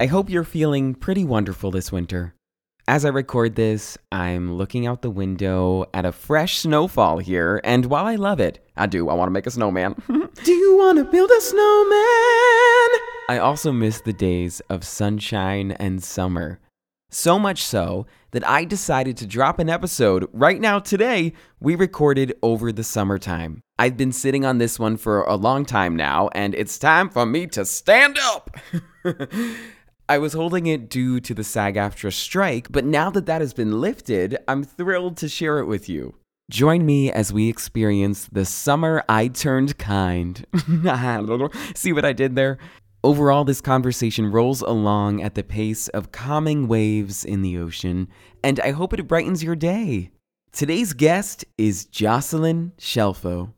I hope you're feeling pretty wonderful this winter. As I record this, I'm looking out the window at a fresh snowfall here, and while I love it, I do, I want to make a snowman. do you want to build a snowman? I also miss the days of sunshine and summer. So much so that I decided to drop an episode right now today we recorded over the summertime. I've been sitting on this one for a long time now, and it's time for me to stand up. I was holding it due to the SAG AFTRA strike, but now that that has been lifted, I'm thrilled to share it with you. Join me as we experience the summer I turned kind. See what I did there? Overall, this conversation rolls along at the pace of calming waves in the ocean, and I hope it brightens your day. Today's guest is Jocelyn Shelfo.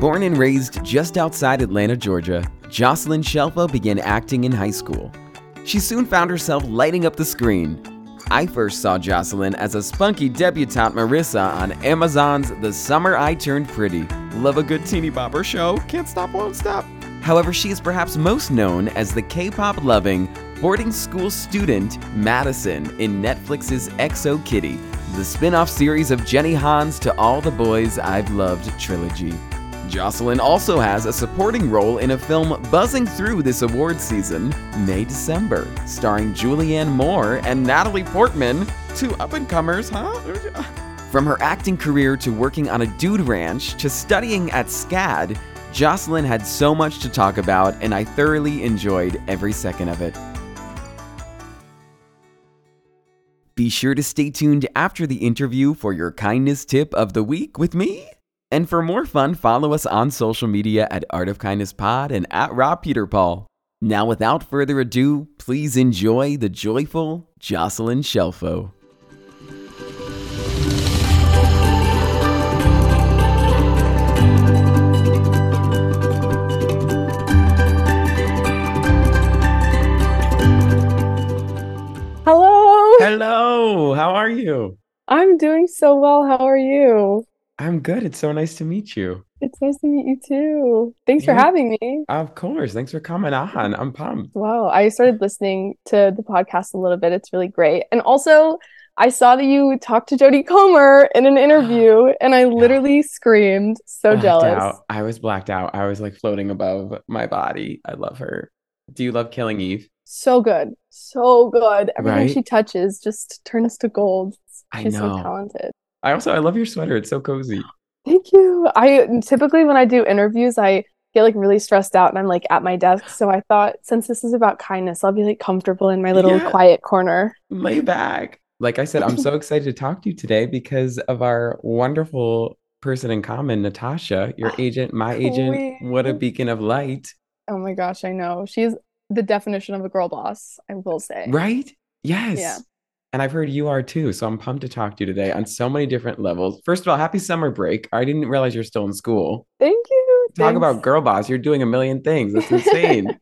Born and raised just outside Atlanta, Georgia, Jocelyn Shelfo began acting in high school. She soon found herself lighting up the screen. I first saw Jocelyn as a spunky debutante Marissa on Amazon's The Summer I Turned Pretty. Love a good teeny bopper show, can't stop, won't stop. However, she is perhaps most known as the K pop loving boarding school student Madison in Netflix's XO Kitty, the spin off series of Jenny Han's To All the Boys I've Loved trilogy. Jocelyn also has a supporting role in a film buzzing through this award season, May December, starring Julianne Moore and Natalie Portman, two up and comers, huh? From her acting career to working on a dude ranch to studying at SCAD, Jocelyn had so much to talk about, and I thoroughly enjoyed every second of it. Be sure to stay tuned after the interview for your kindness tip of the week with me. And for more fun, follow us on social media at Art of Kindness Pod and at Rob Peterpaul. Now, without further ado, please enjoy the joyful Jocelyn Shelfo. Hello. Hello, how are you? I'm doing so well. How are you? I'm good. It's so nice to meet you. It's nice to meet you too. Thanks for having me. Of course. Thanks for coming on. I'm pumped. Wow. I started listening to the podcast a little bit. It's really great. And also, I saw that you talked to Jodie Comer in an interview, and I literally screamed. So Blacked jealous. out. I was blacked out. I was like floating above my body. I love her. Do you love Killing Eve? So good. So good. Everything Right? she touches just turns to gold. She's so talented. I also I love your sweater. It's so cozy. Thank you. I typically when I do interviews, I get like really stressed out and I'm like at my desk. So I thought since this is about kindness, I'll be like comfortable in my little Yeah. quiet corner. Lay back. Like I said, I'm so excited to talk to you today because of our wonderful person in common, Natasha, your ah, agent, my agent. What a beacon of light. Oh my gosh, I know. She's the definition of a girl boss, I will say. Right? Yes. Yeah. And I've heard you are too. So I'm pumped to talk to you today on so many different levels. First of all, happy summer break. I didn't realize you're still in school. Thank you. Talk Thanks. about girl boss. You're doing a million things. That's insane.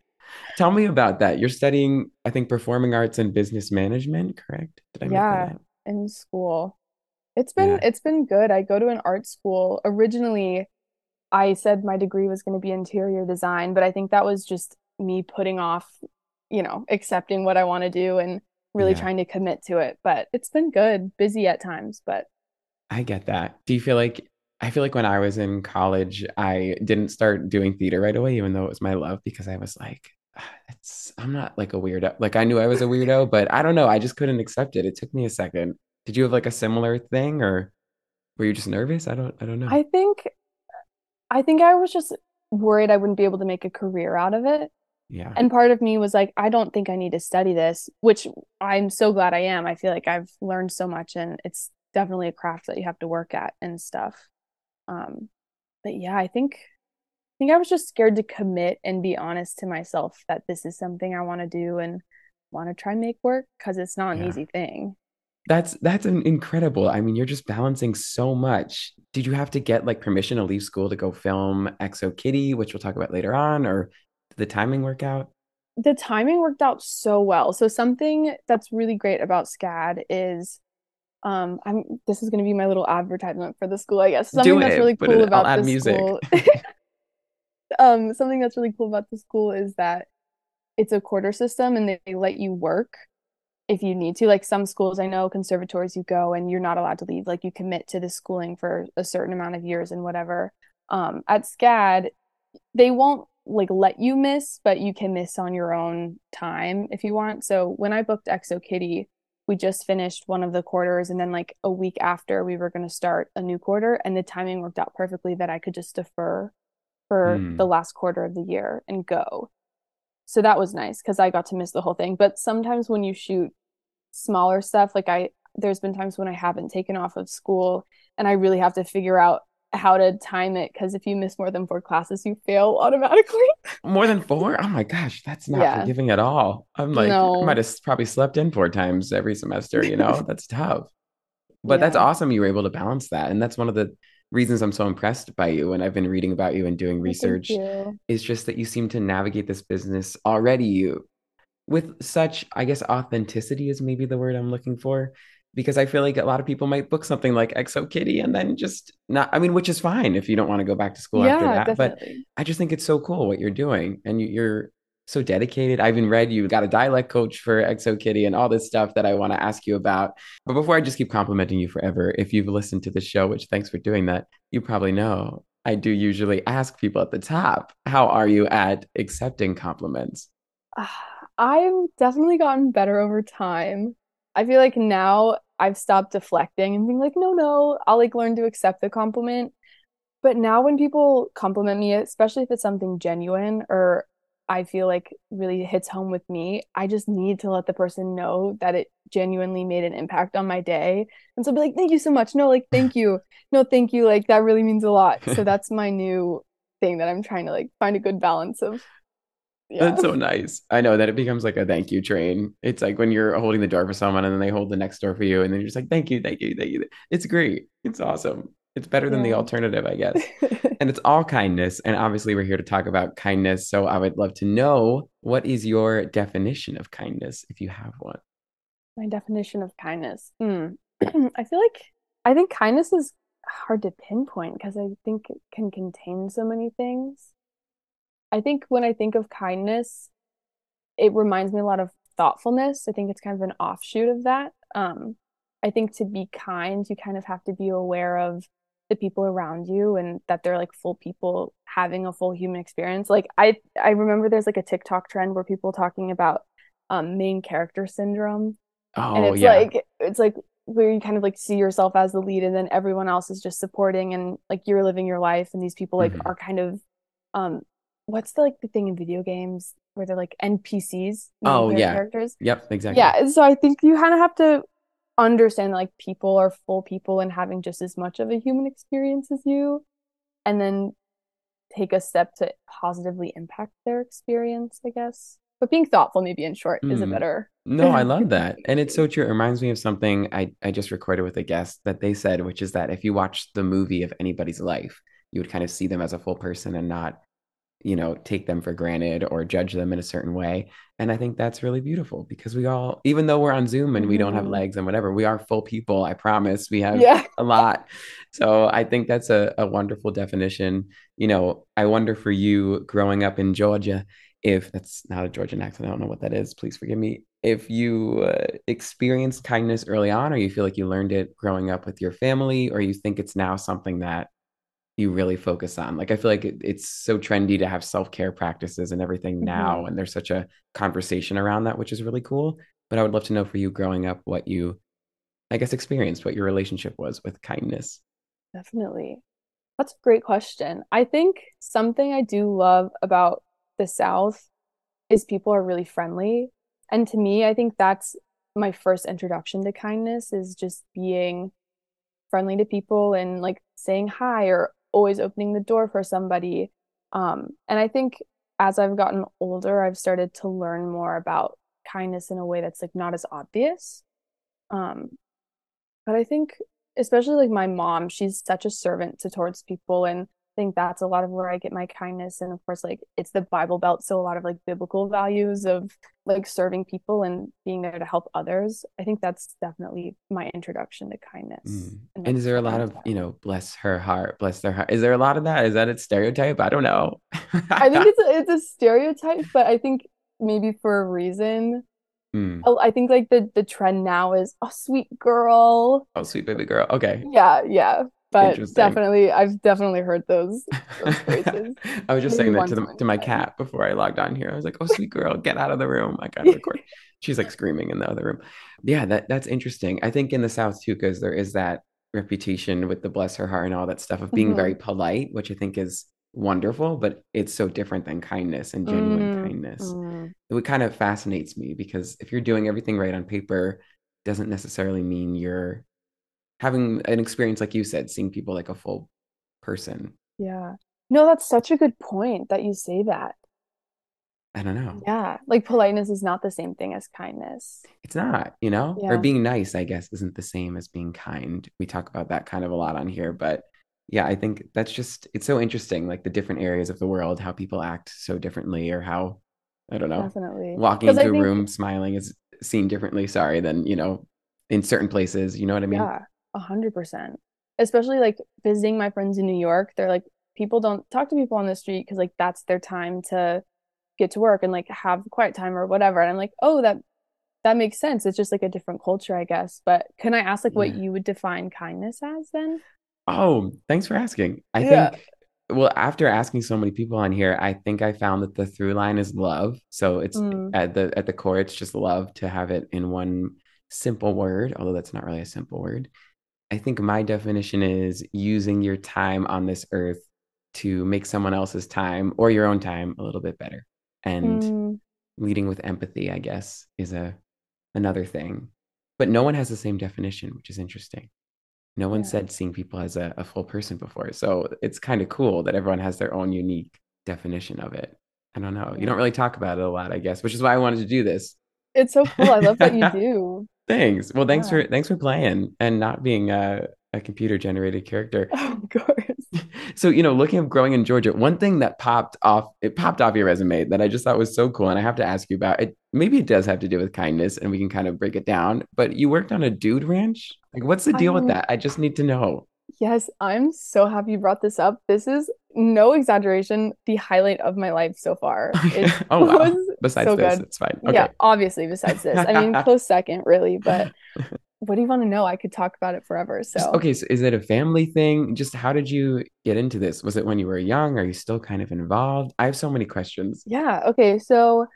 Tell me about that. You're studying, I think, performing arts and business management, correct? Did I make Yeah. in school. It's been Yeah. it's been good. I go to an art school. Originally, I said my degree was going to be interior design, but I think that was just me putting off, you know, accepting what I want to do and really Yeah. trying to commit to it. But it's been good, busy at times, but I get that. Do you feel like I feel like when I was in college, I didn't start doing theater right away, even though it was my love, because I was like, "Ah, it's I'm not like a weirdo. Like I knew I was a weirdo, but I don't know. I just couldn't accept it. It took me a second. Did you have like a similar thing, or were you just nervous? I don't I don't know. I think I think I was just worried I wouldn't be able to make a career out of it. Yeah. And part of me was like, I don't think I need to study this, which I'm so glad I am. I feel like I've learned so much and it's definitely a craft that you have to work at and stuff. Um, but yeah, I think I think I was just scared to commit and be honest to myself that this is something I want to do and want to try and make work because it's not an Yeah. easy thing. That's that's an incredible. I mean, you're just balancing so much. Did you have to get like permission to leave school to go film XO Kitty, which we'll talk about later on, or the timing work out? the timing worked out so well. So something that's really great about SCAD is um I'm this is going to be my little advertisement for the school, I guess. Something Do that's it. really cool it- about the school. um something that's really cool about the school is that it's a quarter system and they let you work if you need to. Like some schools I know conservatories you go and you're not allowed to leave. Like you commit to the schooling for a certain amount of years and whatever. Um at SCAD they won't like let you miss, but you can miss on your own time if you want. So when I booked XO Kitty, we just finished one of the quarters, and then like a week after, we were going to start a new quarter, and the timing worked out perfectly that I could just defer for Hmm. the last quarter of the year and go. So that was nice because I got to miss the whole thing. But sometimes when you shoot smaller stuff, like I, there's been times when I haven't taken off of school and I really have to figure out how to time it because if you miss more than four classes, you fail automatically. More than four? Oh my gosh, that's not Yeah. forgiving at all. I'm like, I No. might have probably slept in four times every semester, you know? That's tough. But that's awesome you were able to balance that. And that's one of the reasons I'm so impressed by you. And I've been reading about you and doing research is just that you seem to navigate this business already you with such, I guess, authenticity is maybe the word I'm looking for. Because I feel like a lot of people might book something like XO Kitty and then just not, I mean, which is fine if you don't want to go back to school after Yeah, that. But. I just think it's so cool what you're doing, and you, you're so dedicated. I even read you got a dialect coach for XO Kitty and all this stuff that I want to ask you about. But before I just keep complimenting you forever, if you've listened to the show, which thanks for doing that, you probably know I do usually ask people at the top, how are you at accepting compliments? Ah, I've definitely gotten better over time. I feel like now I've stopped deflecting and being like, no, no, I'll like learn to accept the compliment. But now when people compliment me, especially if it's something genuine or I feel like really hits home with me, I just need to let the person know that it genuinely made an impact on my day. And so I'll be like, thank you so much. No, like, thank you. No, thank you. Like, that really means a lot. So that's my new thing that I'm trying to like find a good balance of. Yeah. That's so nice. I know that it becomes like a thank you train. It's like when you're holding the door for someone and then they hold the next door for you, and then you're just like, thank you, thank you, thank you. It's great. It's awesome. It's better than the alternative, I guess. and it's all kindness. And obviously, we're here to talk about kindness. So I would love to know what is your definition of kindness, if you have one. My definition of kindness. Hmm. I feel like I think kindness is hard to pinpoint because I think it can contain so many things. I think when I think of kindness, it reminds me a lot of thoughtfulness. I think it's kind of an offshoot of that. Um, I think to be kind, you kind of have to be aware of the people around you and that they're like full people having a full human experience. Like I I remember there's like a TikTok trend where people talking about um main character syndrome oh, and it's yeah. like it's like where you kind of like see yourself as the lead and then everyone else is just supporting and like you're living your life and these people like Mhm. are kind of um what's the like the thing in video games where they're like NPCs Oh, yeah. characters Yep, exactly. yeah so I think you kind of have to understand like people are full people and having just as much of a human experience as you and then take a step to positively impact their experience, I guess. But being thoughtful, maybe in short, is a Mm. better. No, I love that. And it's so true. It reminds me of something I, I just recorded with a guest that they said, which is that if you watch the movie of anybody's life, you would kind of see them as a full person and not, you know, take them for granted or judge them in a certain way. And I think that's really beautiful because we all, even though we're on Zoom and we don't have Mhm. legs and whatever, we are full people. I promise. We have Yeah. a lot. So I think that's a, a wonderful definition. You know, I wonder for you growing up in Georgia, if that's not a Georgian accent, I don't know what that is. Please forgive me. If you uh, experienced kindness early on, or you feel like you learned it growing up with your family, or you think it's now something that you really focus on. Like I feel like it, it's so trendy to have self-care practices and everything now, Mhm. and there's such a conversation around that, which is really cool. But I would love to know for you growing up what you, I guess, experienced, what your relationship was with kindness. Definitely. That's a great question. I think something I do love about the South is people are really friendly. And to me, I think that's my first introduction to kindness is just being friendly to people and like saying hi or always opening the door for somebody. Um, and I think as I've gotten older, I've started to learn more about kindness in a way that's like not as obvious. Um, but I think especially like my mom, she's such a servant to towards people and think that's a lot of where I get my kindness and of course like it's the Bible Belt so a lot of like biblical values of like serving people and being there to help others. I think that's definitely my introduction to kindness. Mm. and, And is there a lot of, you know, bless her heart, bless their heart? Is there a lot of that? Is that a stereotype? I don't know. I think it's a, it's a stereotype, but I think maybe for a reason. Mm. I think like the the trend now is oh sweet girl. Oh, sweet baby girl. Okay. Yeah, yeah. But definitely I've definitely heard those those phrases. I was just Maybe saying that to the, to my cat before I logged on here. I was like, "Oh, sweet girl, get out of the room! I gotta record." She's like screaming in the other room. Yeah, that that's interesting. I think in the South too, because there is that reputation with the bless her heart and all that stuff of being Mhm. very polite, which I think is wonderful, but it's so different than kindness and genuine Mm, kindness. mm. It kind of fascinates me because if you're doing everything right on paper, doesn't necessarily mean you're having an experience like you said, seeing people like a full person. Yeah. No, that's such a good point that you say that. I don't know. Yeah. Like politeness is not the same thing as kindness. It's not, you know, or being nice, I guess, isn't the same as being kind. We talk about that kind of a lot on here, but yeah, I think that's just, it's so interesting, like the different areas of the world, how people act so differently, or how, I don't know, Definitely. walking into a room smiling is seen differently, sorry, than, you know, in certain places, you know what I mean? Yeah, a hundred percent. Especially like visiting my friends in New York, they're like, people don't talk to people on the street because like that's their time to get to work and like have quiet time or whatever. And I'm like, oh, that that makes sense. It's just like a different culture, I guess. But can I ask like what Yeah. you would define kindness as then? Oh, thanks for asking. I Yeah. think, well, after asking so many people on here, I think I found that the through line is love. So it's Mm. at the at the core, it's just love to have it in one simple word, although that's not really a simple word. I think my definition is using your time on this earth to make someone else's time or your own time a little bit better. And Mm, leading with empathy, I guess, is a another thing. But no one has the same definition, which is interesting. No one Yeah. said seeing people as a, a full person before. So it's kind of cool that everyone has their own unique definition of it. I don't know. You don't really talk about it a lot, I guess, which is why I wanted to do this. it's so cool. I love that you do. Thanks. Well, thanks Yeah. for thanks for playing and not being a, a computer generated character. Of course. So, you know, looking up growing in Georgia, one thing that popped off, it popped off your resume that I just thought was so cool. And I have to ask you about it. Maybe it does have to do with kindness and we can kind of break it down. But you worked on a dude ranch. Like, what's the deal with Um, that? I just need to know. Yes, I'm so happy you brought this up. This is no exaggeration, the highlight of my life so far. It oh, wow. was Besides so this, good. it's fine. Yeah, obviously, besides this. I mean, close second, really, but what do you want to know? I could talk about it forever. Just- So, okay. So, is it a family thing? Just how did you get into this? Was it when you were young? Are you still kind of involved? I have so many questions. yeah, okay. So,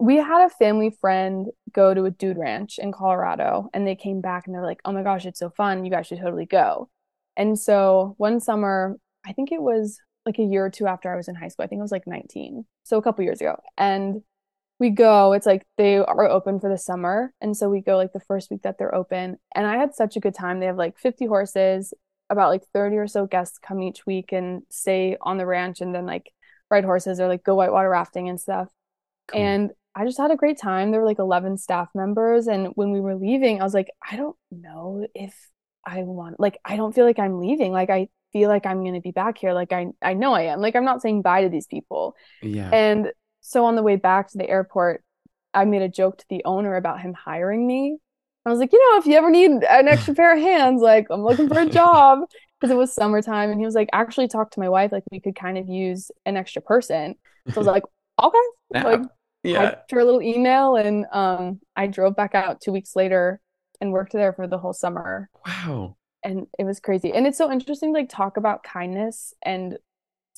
we had a family friend go to a dude ranch in Colorado, and they came back and they're like, oh my gosh, it's so fun. You guys should totally go. And so, one summer, I think it was like a year or two after I was in high school, I think I was like 19. So, a couple years ago. And we go, it's like they are open for the summer. And so we go like the first week that they're open. And I had such a good time. They have like 50 horses. about like 30 or so guests come each week and stay on the ranch and then like ride horses or like go whitewater rafting and stuff. Cool. And I just had a great time. There were like 11 staff members. And when we were leaving, I was like, I don't know if I want, like, I don't feel like I'm leaving. Like, I feel like I'm going to be back here. Like, I, I know I am. Like, I'm not saying bye to these people. yeah. And so on the way back to the airport, I made a joke to the owner about him hiring me. I was like, you know, if you ever need an extra pair of hands, like I'm looking for a job because it was summertime. And he was like, actually talk to my wife, like we could kind of use an extra person. So I was like, okay. Like yeah. typed her a little email and um I drove back out two weeks later and worked there for the whole summer. Wow. And it was crazy. And it's so interesting to like talk about kindness and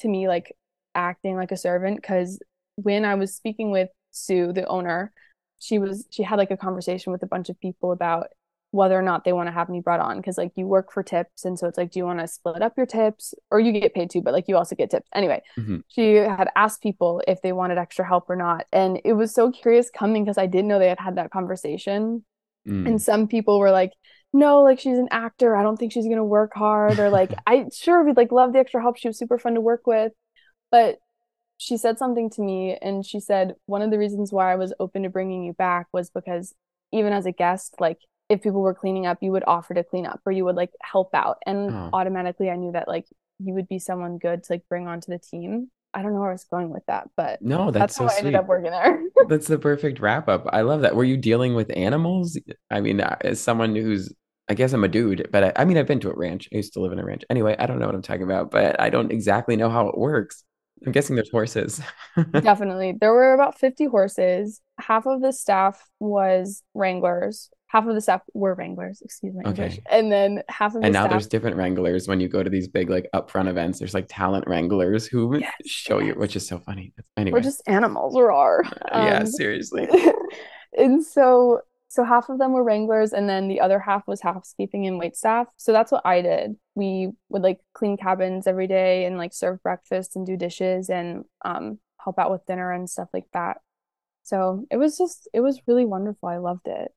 to me like acting like a servant because when I was speaking with Sue, the owner, she was she had like a conversation with a bunch of people about whether or not they want to have me brought on because like you work for tips and so it's like do you want to split up your tips? Or you get paid too but like you also get tips. Anyway Mhm. she had asked people if they wanted extra help or not and it was so curious coming because i didn't know they had had that conversation. Mm. and some people were like no like she's an actor. I don't think she's going to work hard or like i sure we'd like love the extra help. She was super fun to work with. But she said something to me and she said one of the reasons why i was open to bringing you back was because even as a guest like if people were cleaning up you would offer to clean up or you would like help out and Oh. automatically i knew that like you would be someone good to like bring onto the team i don't know where i was going with that but No, that's, that's, how so i ended up working there That's the perfect wrap up. I love that. Were you dealing with animals? I mean, uh, as someone who's, I guess I'm a dude, but I, I mean, I've been to a ranch. I used to live in a ranch. Anyway, I don't know what I'm talking about, but I don't exactly know how it works. I'm guessing there's horses. Definitely. There were about 50 horses. Half of the staff was wranglers. Half of the staff were wranglers, excuse English. Okay. And then half of the And now staff there's different wranglers when you go to these big like upfront events. There's like talent wranglers who Yes, show you, which is so funny. Anyway. we're just animals, we are. yeah, Um, seriously. and so so half of them were wranglers and then the other half was housekeeping and wait staff. So that's what I did. We would like clean cabins every day and like serve breakfast and do dishes and um help out with dinner and stuff like that. So it was just it was really wonderful. I loved it.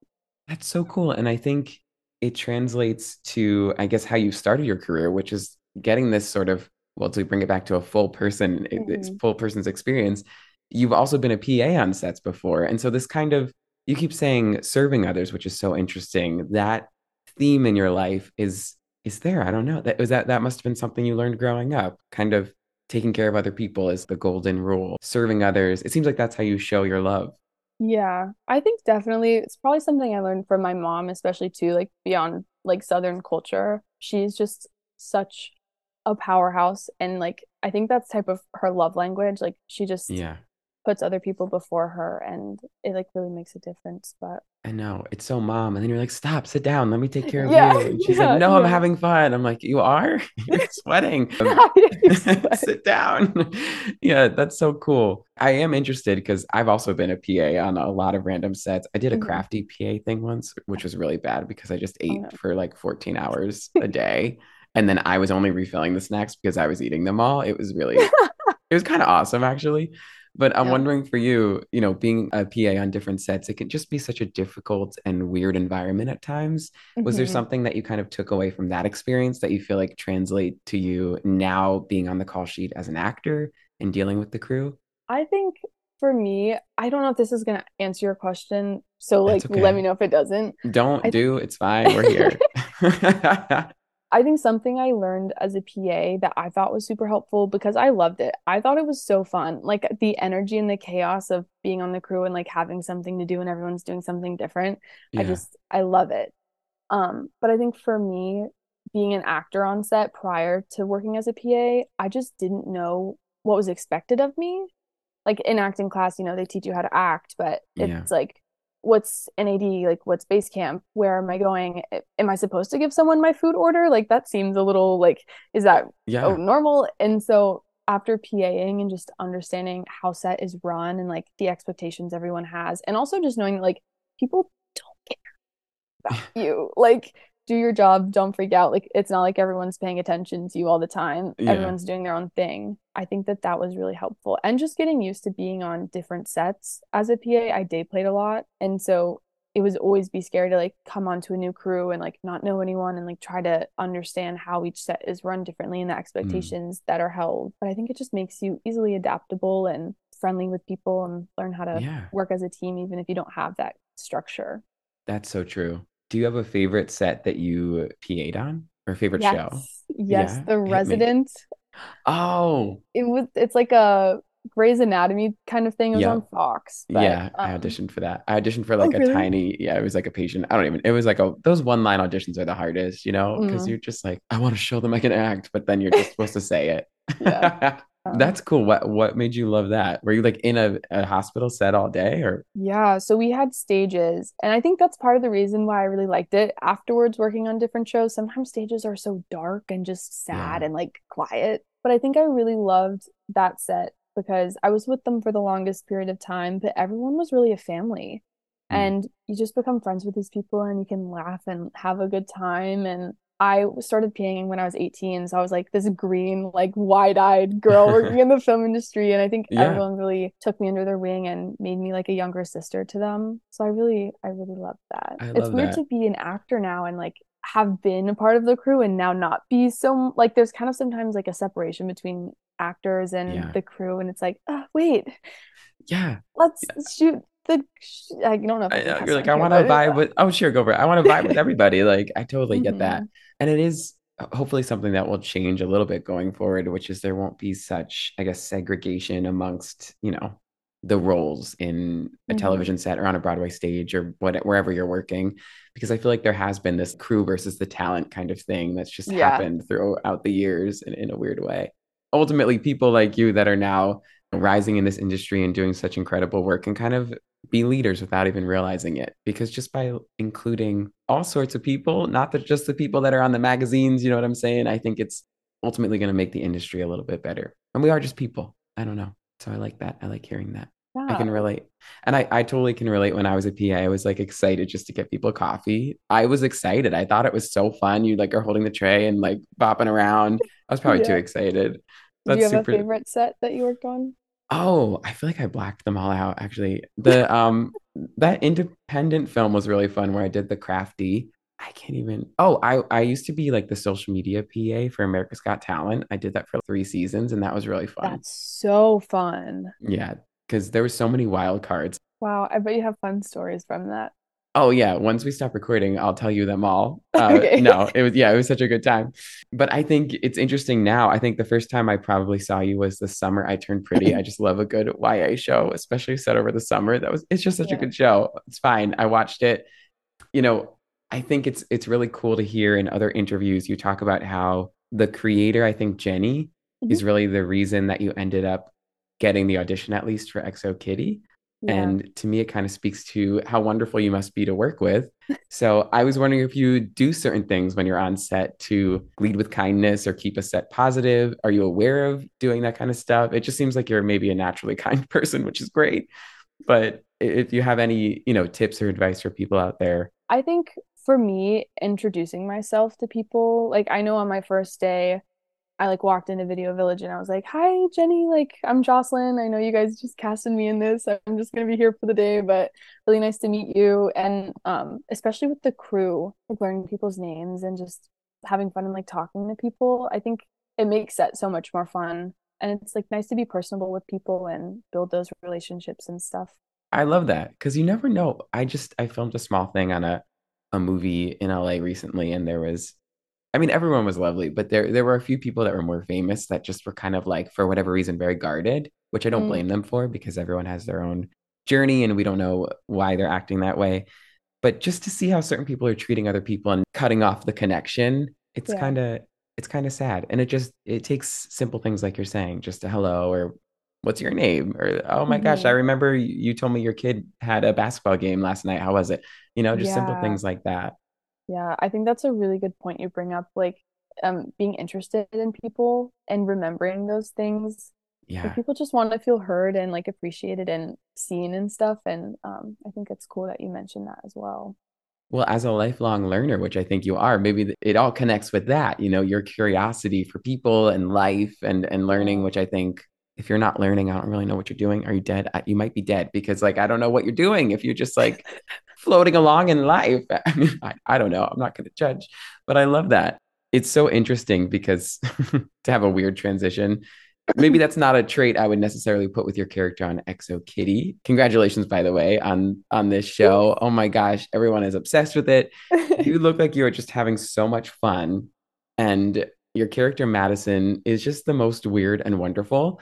That's so cool. And I think it translates to, I guess, how you started your career, which is getting this sort of, well, to bring it back to a full person, Mhm. full person's experience. You've also been a PA on sets before. And so this kind of, you keep saying serving others, which is so interesting. That theme in your life is is there. I don't know. That was that that must have been something you learned growing up. Kind of taking care of other people is the golden rule. Serving others. It seems like that's how you show your love. Yeah, I think definitely it's probably something I learned from my mom, especially too, like beyond like Southern culture. She's just such a powerhouse and like I think that's type of her love language. Like she just Yeah. Puts other people before her and it like really makes a difference. But I know it's so mom, and then you're like, "Stop, sit down, let me take care of Yeah, you." And she's yeah, like, "No, I'm having fun." I'm like, "You are? You're sweating. Sit down." Yeah, that's so cool. I am interested because I've also been a PA on a lot of random sets. I did a Mhm. crafty PA thing once, which was really bad because I just ate no. for like 14 hours a day, and then I was only refilling the snacks because I was eating them all. It was really, it was kind of awesome actually. But I'm Yeah. wondering for you, you know, being a PA on different sets, it can just be such a difficult and weird environment at times. Was there Mhm. something that you kind of took away from that experience that you feel like translate to you now being on the call sheet as an actor and dealing with the crew? I think for me, I don't know if this is gonna answer your question. So like okay. let me know if it doesn't. Don't I- do, it's fine. We're here. I think something I learned as a PA that I thought was super helpful because I loved it. I thought it was so fun. Like the energy and the chaos of being on the crew and like having something to do and everyone's doing something different. I just I love it. Um, but I think for me, being an actor on set prior to working as a PA, I just didn't know what was expected of me. Like in acting class, you know, they teach you how to act, but Yeah. it's like what's NAD, like what's base camp, where am I going? Am I supposed to give someone my food order? Like that seems a little like is that yeah. oh normal? And so after PAing and just understanding how set is run and like the expectations everyone has, and also just knowing that like people don't care about you. Like do your job, don't freak out. Like it's not like everyone's paying attention to you all the time. Yeah. Everyone's doing their own thing. I think that that was really helpful. And just getting used to being on different sets as a PA, I day played a lot. And so it was always be scary to like come onto a new crew and like not know anyone and like try to understand how each set is run differently and the expectations mm. that are held. But I think it just makes you easily adaptable and friendly with people and learn how to yeah. work as a team even if you don't have that structure. That's so true. Do you have a favorite set that you PA'd on or favorite yes. show? Yes, yeah. The Resident. Oh. It was it's like a Grey's Anatomy kind of thing. It was on Fox. But, yeah, um, I auditioned for that. I auditioned for like oh, a really? tiny, yeah, it was like a patient. I don't even, it was like a, those one line auditions are the hardest, you know, because mm. you're just like, I want to show them I can act, but then you're just supposed to say it. Yeah. Um, That's cool. What what made you love that? Were you like in a, a hospital set all day or? Yeah, so we had stages, and I think that's part of the reason why I really liked it. Afterwards, working on different shows, sometimes stages are so dark and just sad yeah. and like quiet. But I think I really loved that set because I was with them for the longest period of time, but everyone was really a family. Mm. And you just become friends with these people and you can laugh and have a good time. And I started PAing when I was 18. So I was like this green, like wide eyed girl working in the film industry. And I think yeah. everyone really took me under their wing and made me like a younger sister to them. So I really, I really loved that. I it's weird that. to be an actor now and like have been a part of the crew and now not be so like there's kind of sometimes like a separation between actors and yeah. the crew and it's like oh, wait yeah let's yeah. shoot the I don't know I, you're like I want to vibe with oh sure go for it I want to vibe with everybody like I totally mm-hmm. get that and it is hopefully something that will change a little bit going forward which is there won't be such I guess segregation amongst you know the roles in a mm-hmm. television set or on a Broadway stage or what wherever you're working because I feel like there has been this crew versus the talent kind of thing that's just yeah. happened throughout the years in, in a weird way ultimately people like you that are now rising in this industry and doing such incredible work and kind of be leaders without even realizing it because just by including all sorts of people not that just the people that are on the magazines you know what i'm saying i think it's ultimately going to make the industry a little bit better and we are just people i don't know so i like that i like hearing that I can relate. And I, I totally can relate when I was a PA. I was like excited just to get people coffee. I was excited. I thought it was so fun. You like are holding the tray and like bopping around. I was probably yeah. too excited. That's Do you have super... a favorite set that you worked on? Oh, I feel like I blacked them all out actually. The um that independent film was really fun where I did the crafty. I can't even oh, I I used to be like the social media PA for America's Got Talent. I did that for three seasons and that was really fun. That's so fun. Yeah, because there were so many wild cards. Wow, I bet you have fun stories from that. Oh yeah, once we stop recording, I'll tell you them all. Uh, okay. no, it was yeah, it was such a good time. But I think it's interesting now. I think the first time I probably saw you was the summer I turned pretty. I just love a good YA show, especially set over the summer. That was it's just such yeah. a good show. It's fine. I watched it. You know, I think it's it's really cool to hear in other interviews you talk about how the creator, I think Jenny, mm-hmm. is really the reason that you ended up getting the audition at least for XO Kitty. Yeah. And to me, it kind of speaks to how wonderful you must be to work with. so I was wondering if you do certain things when you're on set to lead with kindness or keep a set positive. Are you aware of doing that kind of stuff? It just seems like you're maybe a naturally kind person, which is great. But if you have any, you know, tips or advice for people out there, I think for me, introducing myself to people, like I know on my first day, I like walked into Video Village and I was like, "Hi, Jenny. Like, I'm Jocelyn. I know you guys just casted me in this. I'm just gonna be here for the day, but really nice to meet you." And um, especially with the crew, like learning people's names and just having fun and like talking to people, I think it makes set so much more fun. And it's like nice to be personable with people and build those relationships and stuff. I love that because you never know. I just I filmed a small thing on a a movie in LA recently, and there was I mean, everyone was lovely, but there there were a few people that were more famous that just were kind of like, for whatever reason, very guarded, which I don't mm. blame them for because everyone has their own journey and we don't know why they're acting that way. But just to see how certain people are treating other people and cutting off the connection, it's yeah. kind of it's kind of sad. And it just it takes simple things like you're saying, just a hello or what's your name or oh my mm-hmm. gosh, I mm-hmm. remember you told me your kid had a basketball game last night. How was it? You know, just yeah. simple things like that. Yeah, I think that's a really good point you bring up. Like, um, being interested in people and remembering those things. Yeah. Like, people just want to feel heard and like appreciated and seen and stuff. And um, I think it's cool that you mentioned that as well. Well, as a lifelong learner, which I think you are, maybe it all connects with that. You know, your curiosity for people and life and and learning, which I think if you're not learning, I don't really know what you're doing. Are you dead? You might be dead because like I don't know what you're doing if you're just like floating along in life. I mean, I, I don't know. I'm not going to judge, but I love that. It's so interesting because to have a weird transition, maybe that's not a trait I would necessarily put with your character on XO Kitty. Congratulations, by the way, on on this show. Oh my gosh, everyone is obsessed with it. You look like you are just having so much fun, and your character Madison is just the most weird and wonderful.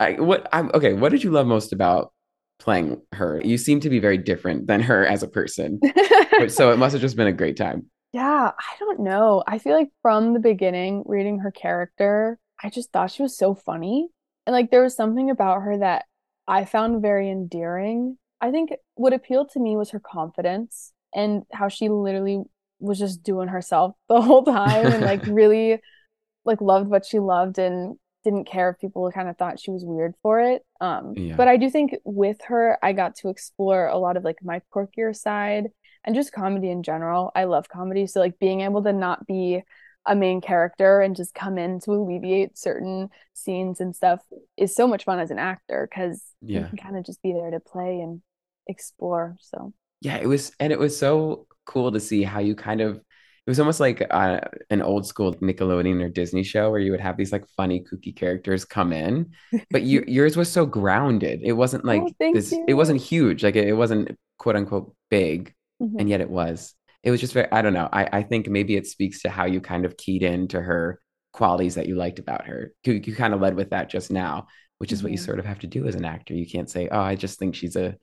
I what I'm okay. What did you love most about playing her? You seem to be very different than her as a person, so it must have just been a great time. Yeah, I don't know. I feel like from the beginning, reading her character, I just thought she was so funny. And like there was something about her that I found very endearing. I think what appealed to me was her confidence and how she literally was just doing herself the whole time and like really like loved what she loved and didn't care if people kind of thought she was weird for it. Um Yeah. but I do think with her I got to explore a lot of like my quirkier side and just comedy in general. I love comedy, so like being able to not be a main character and just come in to alleviate certain scenes and stuff is so much fun as an actor because you Yeah. can kind of just be there to play and explore. So Yeah, it was, and it was so cool to see how you kind of. It was almost like uh, an old school Nickelodeon or Disney show where you would have these like funny, kooky characters come in, but you, yours was so grounded. It wasn't like Oh, this. It wasn't huge. Like it, it wasn't quote unquote big, mhm. and yet it was. It was just very. I don't know. I I think maybe it speaks to how you kind of keyed into her qualities that you liked about her. You, you kind of led with that just now, which is what you Mhm. sort of have to do as an actor. You can't say, "Oh, I just think she's a."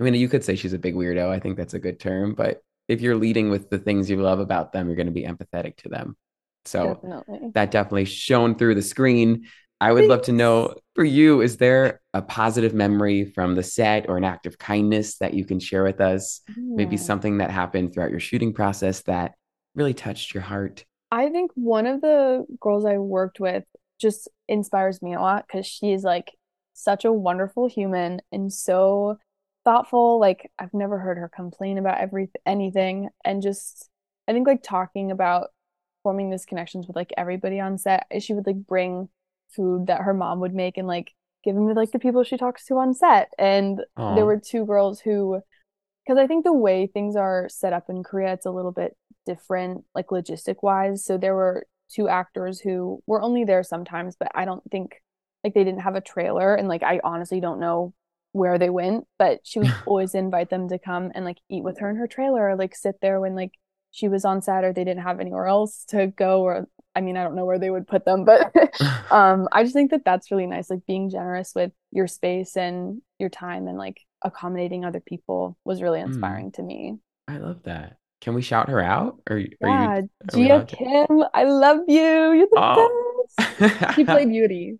I mean, you could say she's a big weirdo. I think that's a good term, but if you're leading with the things you love about them, you're going to be empathetic to them. So definitely. that definitely shone through the screen. I would love to know for you, is there a positive memory from the set or an act of kindness that you can share with us? Maybe Hmm. something that happened throughout your shooting process that really touched your heart. I think one of the girls I worked with just inspires me a lot because she's like such a wonderful human and so thoughtful. Like I've never heard her complain about every anything and just I think like talking about forming these connections with like everybody on set. Eh, she would like bring food that her mom would make and like give them to like the people she talks to on set. And Aw. there were two girls who because I think the way things are set up in Korea, it's a little bit different, like logistic wise. So there were two actors who were only there sometimes, but I don't think like they didn't have a trailer. And like I honestly don't know where they went, but she would always invite them to come and like eat with her in her trailer or like sit there when like she was on set or they didn't have anywhere else to go or I mean, I don't know where they would put them, but um I just think that that's really nice like being generous with your space and your time and like accommodating other people was really Mm. inspiring to me. I love that. Can we shout her out? Or are you, Yeah, are Gia allowed to? Kim, I love you. You're the Oh. best. She played Beauty.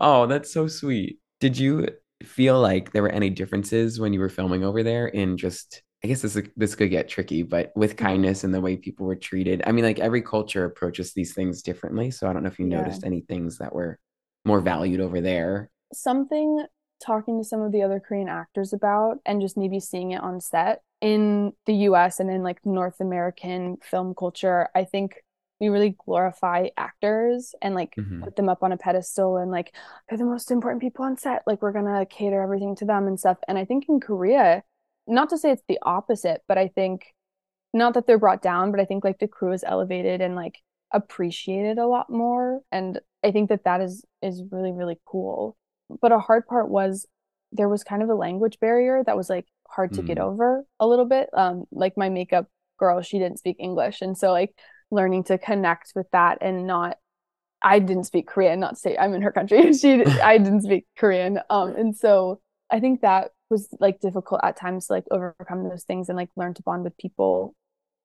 Oh, that's so sweet. Did you feel like there were any differences when you were filming over there in just, I guess this this could get tricky, but with Mm-hmm. kindness and the way people were treated? I mean, like every culture approaches these things differently. So I don't know if you Yeah. noticed any things that were more valued over there. Something talking to some of the other Korean actors about and just maybe seeing it on set in the US and in like North American film culture, I think we really glorify actors and like Mhm. put them up on a pedestal and like they're the most important people on set. Like we're gonna cater everything to them and stuff. And I think in Korea, not to say it's the opposite, but I think not that they're brought down, but I think like the crew is elevated and like appreciated a lot more. And I think that that is is really really cool. But a hard part was there was kind of a language barrier that was like hard to get Mm. over a little bit. Um, like my makeup girl, she didn't speak English, and so like learning to connect with that and not. I didn't speak Korean, not to say I'm in her country. She, I didn't speak Korean. Um, and so I think that was like difficult at times to like overcome those things and like learn to bond with people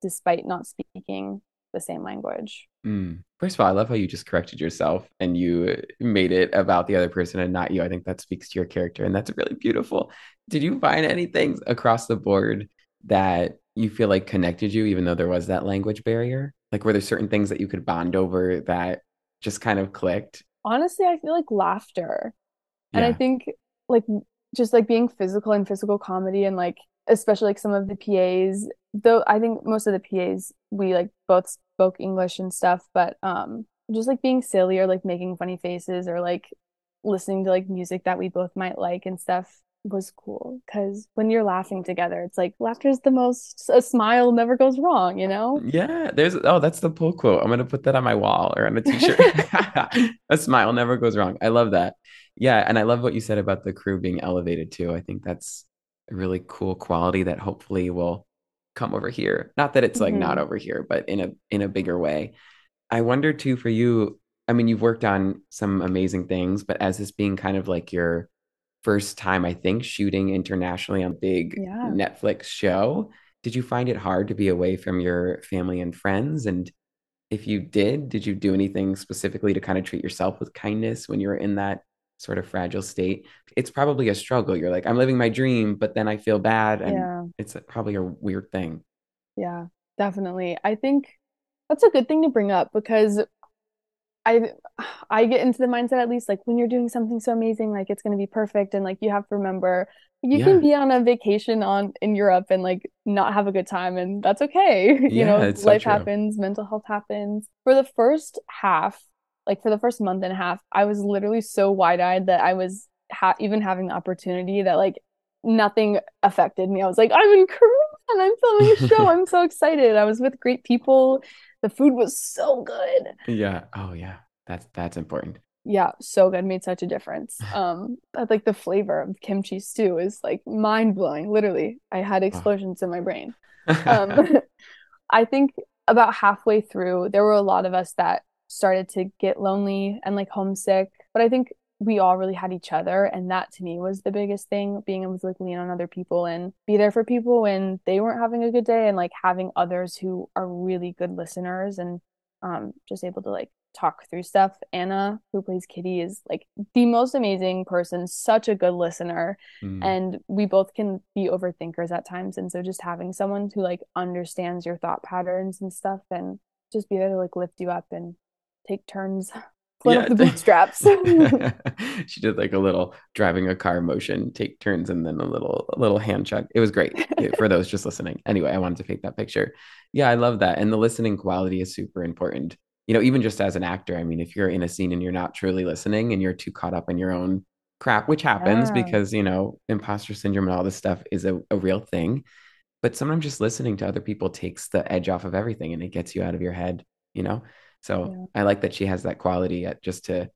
despite not speaking the same language. Mm. First of all, I love how you just corrected yourself and you made it about the other person and not you. I think that speaks to your character, and that's really beautiful. Did you find anything across the board that you feel like connected you, even though there was that language barrier? Like, were there certain things that you could bond over that just kind of clicked? Honestly, I feel like laughter. And I think like just like being physical and physical comedy and like especially like some of the PAs, though I think most of the PAs we like both spoke English and stuff, but um just like being silly or like making funny faces or like listening to like music that we both might like and stuff. Was cool because when you're laughing together, it's like laughter is the most, a smile never goes wrong, you know? Yeah, there's oh, that's the pull quote. I'm gonna put that on my wall or on a t-shirt. a smile never goes wrong. I love that. Yeah, and I love what you said about the crew being elevated too. I think that's a really cool quality that hopefully will come over here. Not that it's like mm-hmm. not over here, but in a in a bigger way. I wonder too for you, I mean, you've worked on some amazing things, but as this being kind of like your first time, I think, shooting internationally on a big yeah. Netflix show. Did you find it hard to be away from your family and friends? And if you did, did you do anything specifically to kind of treat yourself with kindness when you were in that sort of fragile state? It's probably a struggle. You're like, I'm living my dream, but then I feel bad. And yeah. it's probably a weird thing. Yeah, definitely. I think that's a good thing to bring up because I I get into the mindset at least like when you're doing something so amazing, like it's gonna be perfect, and like you have to remember you yeah. can be on a vacation on in Europe and like not have a good time, and that's okay. you know, life so happens, mental health happens. For the first half, like for the first month and a half, I was literally so wide eyed that I was ha- even having the opportunity that like nothing affected me. I was like, I'm in Korea and I'm filming a show. I'm so excited. I was with great people the food was so good. Yeah. Oh yeah. That's that's important. Yeah, so good. Made such a difference. Um, like the flavor of kimchi stew is like mind blowing. Literally, I had explosions oh. in my brain. Um, I think about halfway through, there were a lot of us that started to get lonely and like homesick. But I think we all really had each other and that to me was the biggest thing being able to like lean on other people and be there for people when they weren't having a good day and like having others who are really good listeners and um just able to like talk through stuff anna who plays kitty is like the most amazing person such a good listener mm. and we both can be overthinkers at times and so just having someone who like understands your thought patterns and stuff and just be there to like lift you up and take turns pull yeah. up the bootstraps. she did like a little driving a car motion, take turns, and then a little a little hand check. It was great eh, for those just listening. Anyway, I wanted to take that picture. Yeah, I love that, and the listening quality is super important. You know, even just as an actor, I mean, if you're in a scene and you're not truly listening and you're too caught up in your own crap, which happens yeah. because you know imposter syndrome and all this stuff is a, a real thing. But sometimes just listening to other people takes the edge off of everything and it gets you out of your head. You know. So yeah. I like that she has that quality at, just to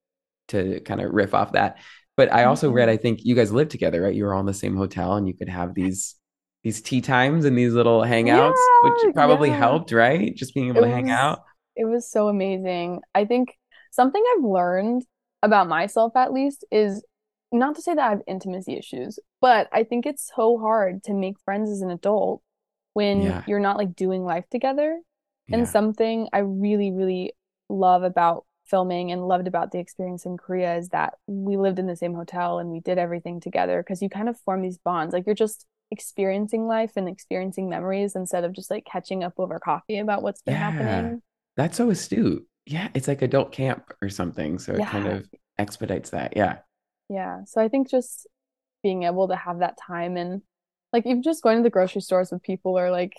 to kind of riff off that. But I also read, mm-hmm. I think you guys lived together, right? You were all in the same hotel and you could have these these tea times and these little hangouts, yeah, which probably yeah. helped, right? Just being able it to was, hang out. It was so amazing. I think something I've learned about myself at least is not to say that I have intimacy issues, but I think it's so hard to make friends as an adult when yeah. you're not like doing life together. And something I really, really love about filming and loved about the experience in Korea is that we lived in the same hotel and we did everything together because you kind of form these bonds. Like you're just experiencing life and experiencing memories instead of just like catching up over coffee about what's been yeah. happening. That's so astute. Yeah, it's like adult camp or something. So it yeah. kind of expedites that. Yeah. Yeah. So I think just being able to have that time and like even just going to the grocery stores with people or like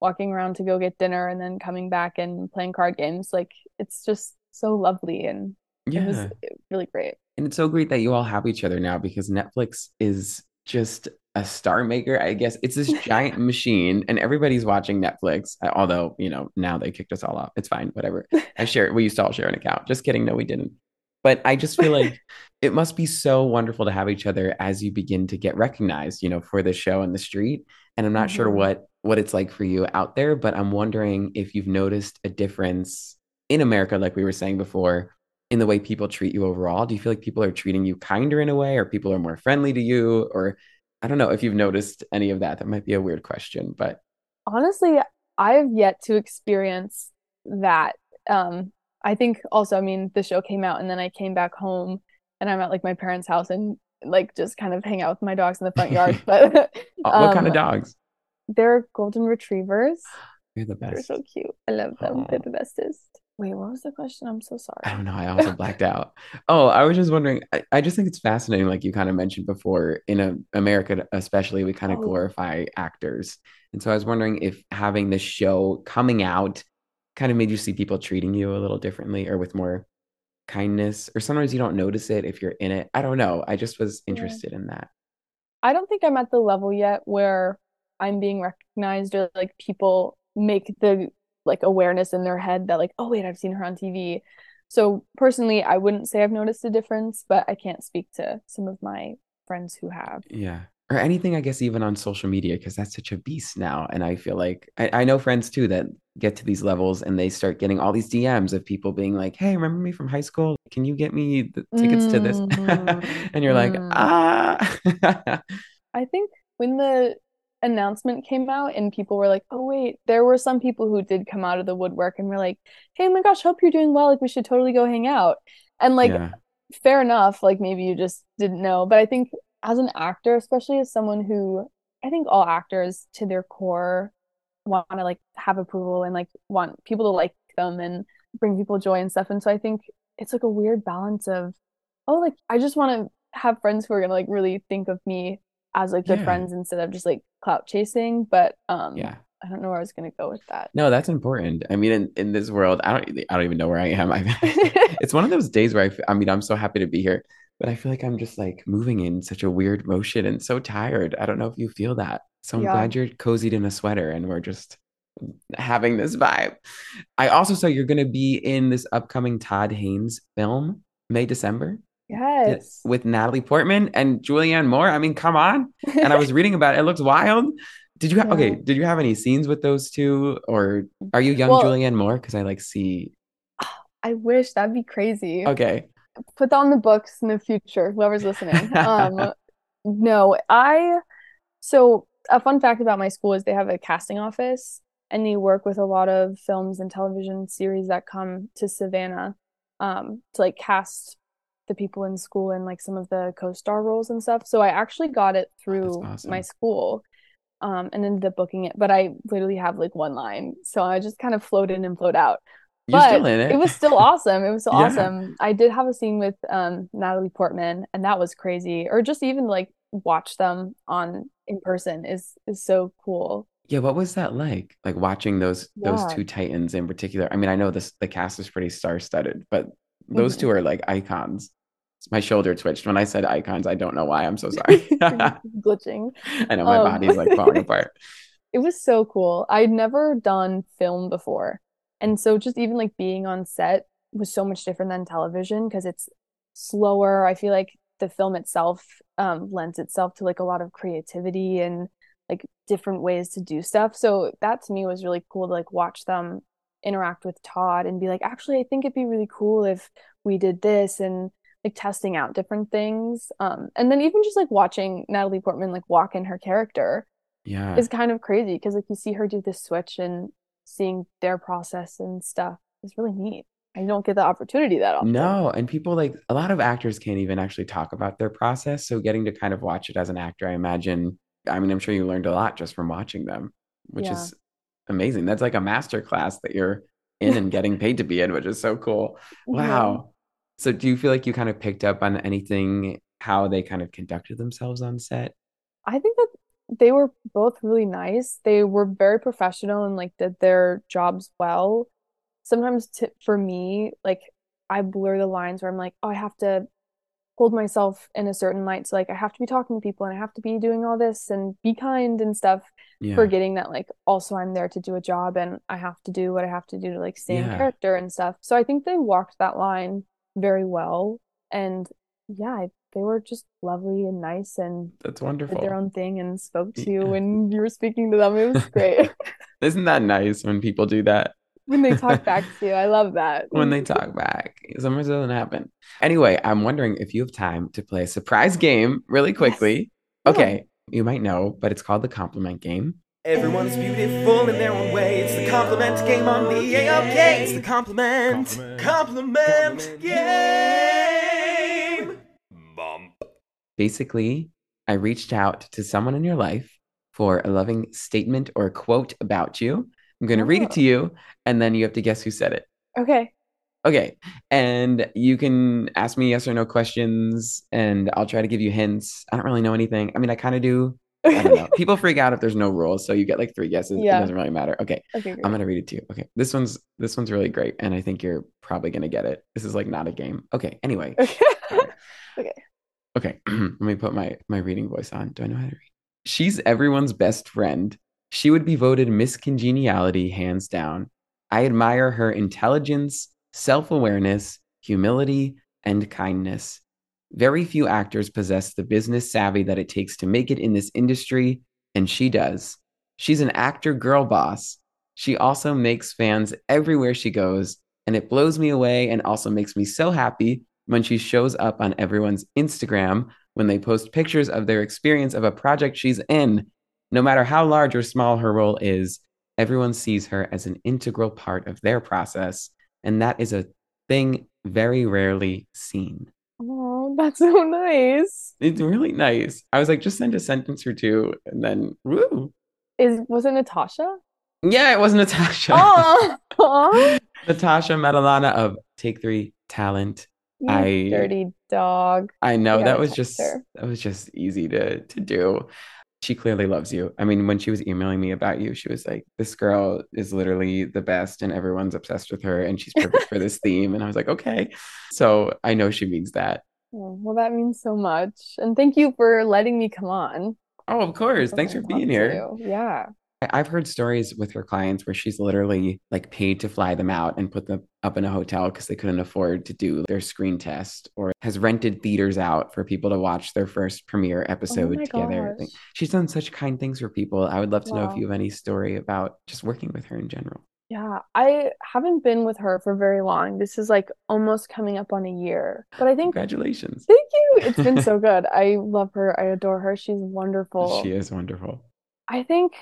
walking around to go get dinner and then coming back and playing card games. Like it's just so lovely and yeah. it was really great. And it's so great that you all have each other now because netflix is just a star maker i guess. It's this giant machine and everybody's watching netflix uh, although you know now they kicked us all off. It's fine whatever. I share we used to all share an account. Just kidding. No we didn't but i just feel like it must be so wonderful to have each other as you begin to get recognized you know for the show in the street and i'm not mm-hmm. sure what what it's like for you out there, but I'm wondering if you've noticed a difference in America, like we were saying before, in the way people treat you overall. Do you feel like people are treating you kinder in a way, or people are more friendly to you? Or I don't know if you've noticed any of that. That might be a weird question, but honestly, I've yet to experience that. Um, I think also, I mean, the show came out and then I came back home and I'm at like my parents' house and like just kind of hang out with my dogs in the front yard. But um, what kind of dogs? They're golden retrievers. They're the best. They're so cute. I love them. Aww. They're the bestest. Wait, what was the question? I'm so sorry. I don't know. I also blacked out. Oh, I was just wondering. I, I, just think it's fascinating, like you kind of mentioned before, in a, America, especially, we kind of oh. glorify actors. And so I was wondering if having this show coming out kind of made you see people treating you a little differently or with more kindness, or sometimes you don't notice it if you're in it. I don't know. I just was interested yeah. in that. I don't think I'm at the level yet where I'm being recognized or like people make the like awareness in their head that like, oh wait, I've seen her on TV. So personally, I wouldn't say I've noticed a difference, but I can't speak to some of my friends who have. Yeah. Or anything, I guess, even on social media, because that's such a beast now. And I feel like I, I know friends too that get to these levels and they start getting all these DMs of people being like, hey, remember me from high school? Can you get me the tickets to this? And you're like, mm. ah. I think when the announcement came out and people were like, oh, wait, there were some people who did come out of the woodwork and were like, hey, oh my gosh, hope you're doing well. Like, we should totally go hang out. And like, Yeah. fair enough. Like, maybe you just didn't know. But I think as an actor, especially as someone who I think all actors to their core want to like have approval and like want people to like them and bring people joy and stuff. And so I think it's like a weird balance of, oh, like I just want to have friends who are gonna like really think of me as like good Yeah. friends instead of just like clout chasing. But um yeah. I don't know where I was gonna go with that. No, that's important. I mean, in, in this world, I don't, I don't even know where I am. I, it's one of those days where I, I mean, I'm so happy to be here, but I feel like I'm just like moving in such a weird motion and so tired. I don't know if you feel that. So I'm Yeah. glad you're cozied in a sweater and we're just having this vibe. I also saw you're going to be in this upcoming Todd Haynes film, May, December, Yes. with Natalie Portman and Julianne Moore. I mean, come on. And I was reading about it. It looks wild. Did you have, okay, did you have any scenes with those two or are you young Well- Julianne Moore? Because I like see, I wish that'd be crazy. okay. Put that on the books in the future, whoever's listening. Um, no, I so a fun fact about my school is they have a casting office and they work with a lot of films and television series that come to Savannah um to like cast the people in school and like some of the co-star roles and stuff. So I actually got it through awesome. my school um and ended up booking it, but I literally have like one line. So I just kind of float in and float out You're but still in it. it was still awesome. It was so Yeah. awesome. I did have a scene with um Natalie Portman, and that was crazy. Or just even like watch them on in person is is so cool. Yeah, what was that like? Like watching those those two titans in particular. I mean, I know this the cast is pretty star-studded, but those Mhm. two are like icons. My shoulder twitched when I said icons. I don't know why. I'm so sorry. Glitching. I know my Um, body's like falling apart. It was so cool. I'd never done film before. And so just even like being on set was so much different than television because it's slower. I feel like the film itself um lends itself to like a lot of creativity and like different ways to do stuff. So that to me was really cool to like watch them interact with Todd and be like, actually, I think it'd be really cool if we did this and like testing out different things. Um, and then even just like watching Natalie Portman like walk in her character Yeah. is kind of crazy because like you see her do this switch and seeing their process and stuff is really neat. I don't get the opportunity that often. No, and people like a lot of actors can't even actually talk about their process. So getting to kind of watch it as an actor, I imagine, I mean, I'm sure you learned a lot just from watching them, which Yeah. is amazing. That's like a master class that you're in and getting paid to be in, which is so cool. Wow. So do you feel like you kind of picked up on anything, how they kind of conducted themselves on set? I think that they were both really nice. They were very professional and like did their jobs well. Sometimes t for me, like I blur the lines where I'm like, oh, I have to hold myself in a certain light. So like I have to be talking to people and I have to be doing all this and be kind and stuff, Yeah. forgetting that like also I'm there to do a job and I have to do what I have to do to like stay in character and stuff. So I think they walked that line very well. And yeah, I- they were just lovely and nice and That's wonderful. did wonderful. their own thing and spoke to you Yeah. when you were speaking to them. It was great. Isn't that nice when people do that? when they talk back to you. I love that. when they talk back. Sometimes it doesn't happen. Anyway, I'm wondering if you have time to play a surprise game really quickly. Yeah. Okay, you might know, but it's called the compliment game. Everyone's beautiful in their own way. It's the compliment game on the AOK. It's the compliment, compliment, game. Basically, I reached out to someone in your life for a loving statement or a quote about you. I'm going to read it to oh. you, and then you have to guess who said it. Okay. Okay. And you can ask me yes or no questions, and I'll try to give you hints. I don't really know anything. I mean, I kind of do. I don't know. People freak out if there's no rules, so you get like three guesses. It Yeah. doesn't really matter. Okay, Okay, great. I'm gonna read it to you. Okay, this one's this one's really great, and I think you're probably gonna get it. This is like not a game. Okay. Anyway, Okay. Okay, let me put my my reading voice on. Do I know how to read? She's everyone's best friend. She would be voted Miss Congeniality hands down. I admire her intelligence, self-awareness, humility, and kindness. Very few actors possess the business savvy that it takes to make it in this industry, and she does. She's an actor girl boss. She also makes fans everywhere she goes, and it blows me away and also makes me so happy when she shows up on everyone's Instagram when they post pictures of their experience of a project she's in. No matter how large or small her role is, everyone sees her as an integral part of their process. And that is a thing very rarely seen. Oh, that's so nice. It's really nice. I was like, just send a sentence or two and then woo. Is was it Natasha? Yeah, it was Natasha. Oh, Natasha Matalana of Take Three Talent. You I- dirty dog. I know that was just her. that was just easy to to do. She clearly loves you. I mean, when she was emailing me about you, she was like, "This girl is literally the best, and everyone's obsessed with her, and she's perfect for this theme." And I was like, "Okay." So I know she means that. Oh, well, that means so much. And thank you for letting me come on. Oh, of course. Thanks for being here. you. Yeah. I've heard stories with her clients where she's literally like paid to fly them out and put them up in a hotel because they couldn't afford to do their screen test, or has rented theaters out for people to watch their first premiere oh episode Oh together. Gosh. she's done such kind things for people. I would love to know if you have any story about just working with her in general. Yeah, I haven't been with her for very long. This is like almost coming up on a year. But I think Congratulations. thank you. It's been so good. I love her. I adore her. She's wonderful. She is wonderful. I think,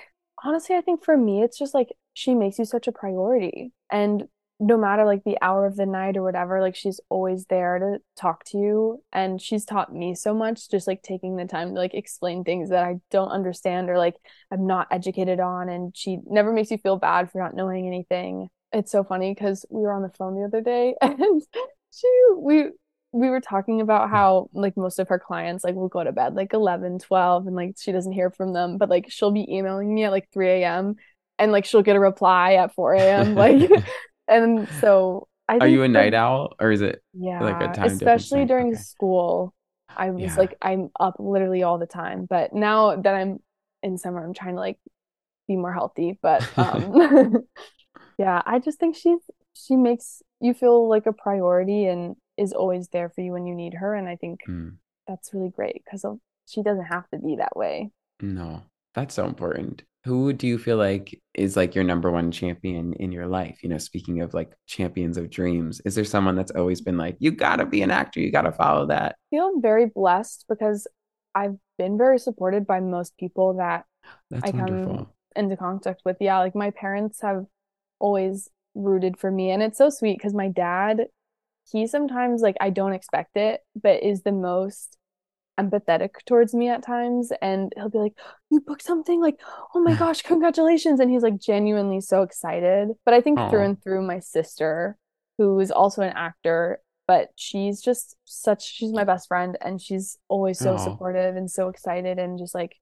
honestly, I think for me, it's just like she makes you such a priority. And no matter like the hour of the night or whatever, like she's always there to talk to you. And she's taught me so much, just like taking the time to like explain things that I don't understand or like I'm not educated on. And she never makes you feel bad for not knowing anything. It's so funny because we were on the phone the other day and she, we, we were talking about how like most of her clients like will go to bed like 11 12 and like she doesn't hear from them but like she'll be emailing me at like 3 a.m and like she'll get a reply at 4 a.m like and so I Are you a night owl or is it yeah like a time especially during Okay. school I was Yeah. like I'm up literally all the time but now that I'm in summer I'm trying to like be more healthy but um yeah I just think she's she makes you feel like a priority and is always there for you when you need her and I think Mm, that's really great because she doesn't have to be that way. no, that's so important. Who do you feel like is like your number one champion in your life? You know, speaking of like champions of dreams, is there someone that's always been like, you gotta be an actor, you gotta follow that? I feel very blessed because I've been very supported by most people that That's I come wonderful. into contact with. Yeah, like my parents have always rooted for me and it's so sweet because my dad, he sometimes like I don't expect it, but is the most empathetic towards me at times and he'll be like, "You booked something like, oh my gosh, congratulations." And he's like genuinely so excited. But I think through and through my sister, who is also an actor, but she's just such she's my best friend and she's always so Aw. supportive and so excited and just like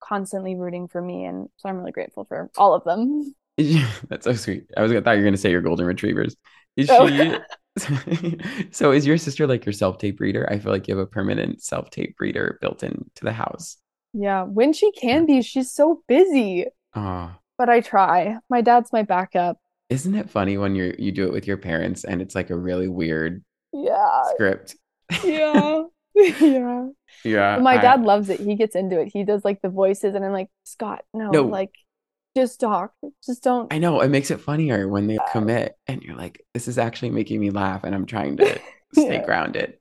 constantly rooting for me and so I'm really grateful for all of them. That's so sweet. I was I thought you were gonna say your golden retrievers. Is Oh. she so is your sister like your self-tape reader? I feel like you have a permanent self-tape reader built into the house. Yeah, when she can be, she's so busy, Oh, but I try. My dad's my backup. isn't it funny when you you do it with your parents and it's like a really weird Yeah. script? Yeah. Yeah. Yeah. But my I- dad loves it. He gets into it. He does like the voices, and I'm like, Scott, no, No. like, just talk. Just don't. I know it makes it funnier when they commit and you're like, this is actually making me laugh and I'm trying to stay Yeah. grounded.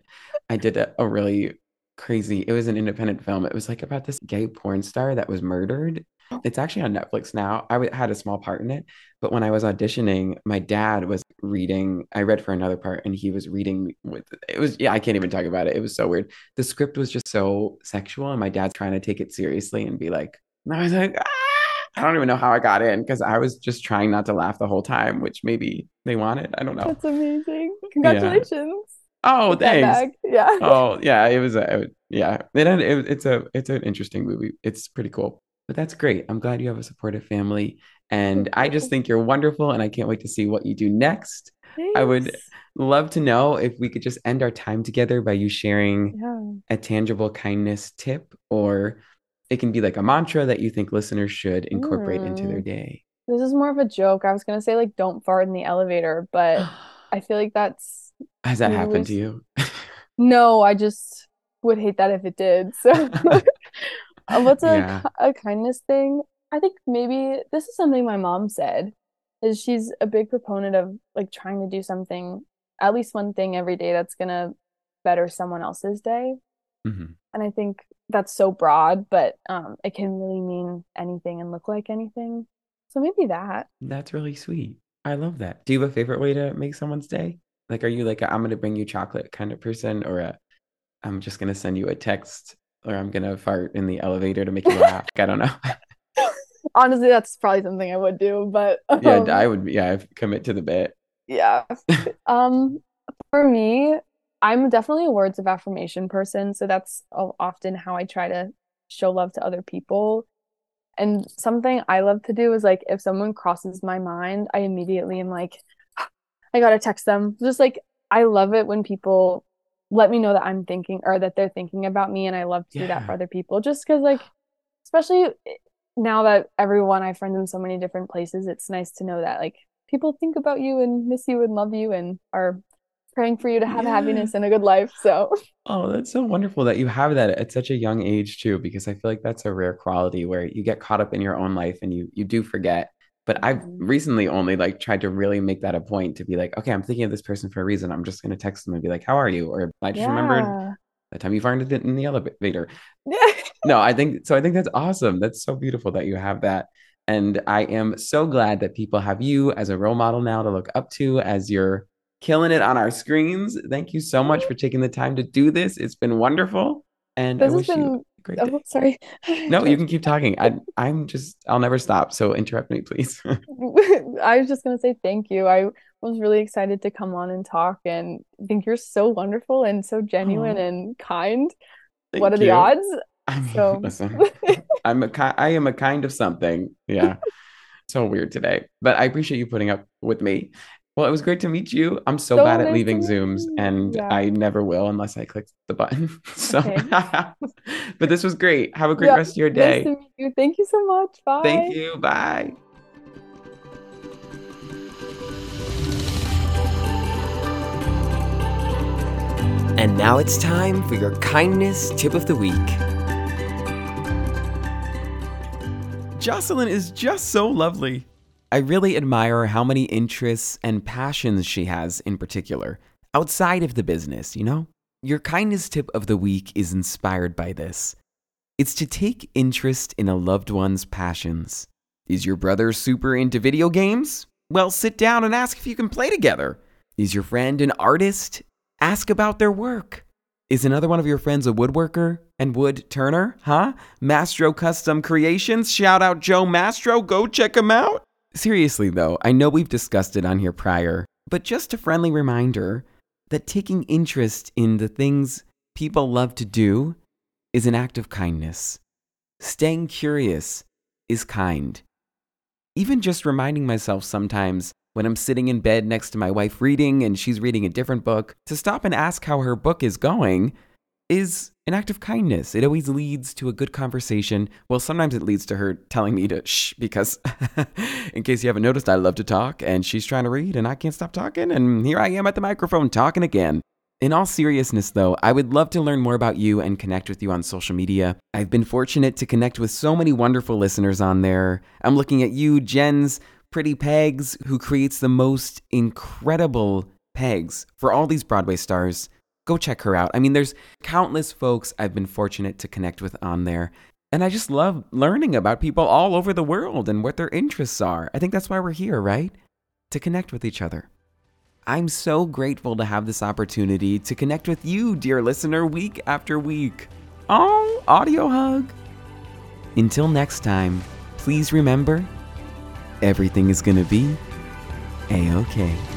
I did a, a really crazy, it was an independent film. It was like about this gay porn star that was murdered. It's actually on Netflix now. I w- had a small part in it, but when I was auditioning, my dad was reading. I read for another part and he was reading with it was yeah, I can't even talk about it. It was so weird. The script was just so sexual and my dad's trying to take it seriously and be like, and I was like, ah! I don't even know how I got in because I was just trying not to laugh the whole time, which maybe they wanted. I don't know. That's amazing. Congratulations. Oh, Get thanks. Yeah. Oh, yeah. It was a it- yeah. It, it, it's a it's an interesting movie. It's pretty cool. But that's great. I'm glad you have a supportive family, and I just think you're wonderful, and I can't wait to see what you do next. I would love to know if we could just end our time together by you sharing Yeah. a tangible kindness tip, or it can be like a mantra that you think listeners should incorporate into their Mm. day. This is more of a joke. I was gonna say like don't fart in the elevator, but I feel like that's Has that happened to you? no, I just would hate that if it did. So Uh, what's a, Yeah. a kindness thing? I think maybe this is something my mom said, is she's a big proponent of like trying to do something, at least one thing every day that's gonna better someone else's day. Mhm. And I think that's so broad, but um, it can really mean anything and look like anything. So maybe that. That's really sweet. I love that. Do you have a favorite way to make someone's day? Like, are you like i I'm gonna bring you chocolate kind of person, or a I'm just gonna send you a text, or I'm gonna fart in the elevator to make you laugh? I don't know. Honestly, that's probably something I would do, but Yeah, um, I would. Yeah, I'd commit to the bit. Yeah. Um, for me, I'm definitely a words of affirmation person, so that's often how I try to show love to other people. And something I love to do is like if someone crosses my mind, I immediately am like, I gotta text them. Just like I love it when people let me know that I'm thinking or that they're thinking about me, and I love to do that for other people. Just because like, especially eh, now that everyone I friend in so many different places, it's nice to know that like people think about you and miss you and love you and are praying for you to have Yeah. happiness and a good life. So Oh, that's so wonderful that you have that at such a young age too, because I feel like that's a rare quality where you get caught up in your own life and you you do forget. But I've Mhm. recently only like tried to really make that a point to be like, okay, I'm thinking of this person for a reason. I'm just gonna text them and be like, how are you? Or I just remembered the time you farted in the elevator. Yeah. No, I think so. I think that's awesome. That's so beautiful that you have that. And I am so glad that people have you as a role model now to look up to as you're killing it on our screens. Thank you so much for mm-hmm. taking the time to do this. It's been wonderful. And This has wish you been a great day. oh sorry. No, you can keep talking. I, I'm just, I'll never stop. So interrupt me, please. I was just gonna say thank you. I was really excited to come on and talk and I think you're so wonderful and so genuine Aw. and kind. What are the odds? I mean, So- listen, I'm a ki- I am a kind of something. Yeah. so weird today, but I appreciate you putting up with me. Well, it was great to meet you. I'm so So bad at leaving Zooms, and Yeah. I never will unless I click the button. So, but this was great. Have a great Yeah, rest of your Nice day. to meet you. Thank you so much. Bye. Thank you. Bye. And now it's time for your kindness tip of the week. Jocelyn is just so lovely. I really admire how many interests and passions she has in particular, outside of the business, you know? Your kindness tip of the week is inspired by this. It's to take interest in a loved one's passions. Is your brother super into video games? Well, sit down and ask if you can play together. Is your friend an artist? Ask about their work. Is another one of your friends a woodworker and wood turner? Huh? Mastro Custom Creations? Shout out Joe Mastro, go check him out. Seriously though, I know we've discussed it on here prior, but just a friendly reminder that taking interest in the things people love to do is an act of kindness. Staying curious is kind. Even just reminding myself sometimes when I'm sitting in bed next to my wife reading and she's reading a different book to stop and ask how her book is going is an act of kindness. It always leads to a good conversation. Well, sometimes it leads to her telling me to shh because, in case you haven't noticed, I love to talk and she's trying to read and I can't stop talking. And here I am at the microphone talking again. In all seriousness, though, I would love to learn more about you and connect with you on social media. I've been fortunate to connect with so many wonderful listeners on there. I'm looking at you, Jen's Pretty Pegs, who creates the most incredible pegs for all these Broadway stars. Go check her out. I mean, there's countless folks I've been fortunate to connect with on there. And I just love learning about people all over the world and what their interests are. I think that's why we're here, right? To connect with each other. I'm so grateful to have this opportunity to connect with you, dear listener, week after week. Oh, audio hug. Until next time, please remember everything is going to be a okay.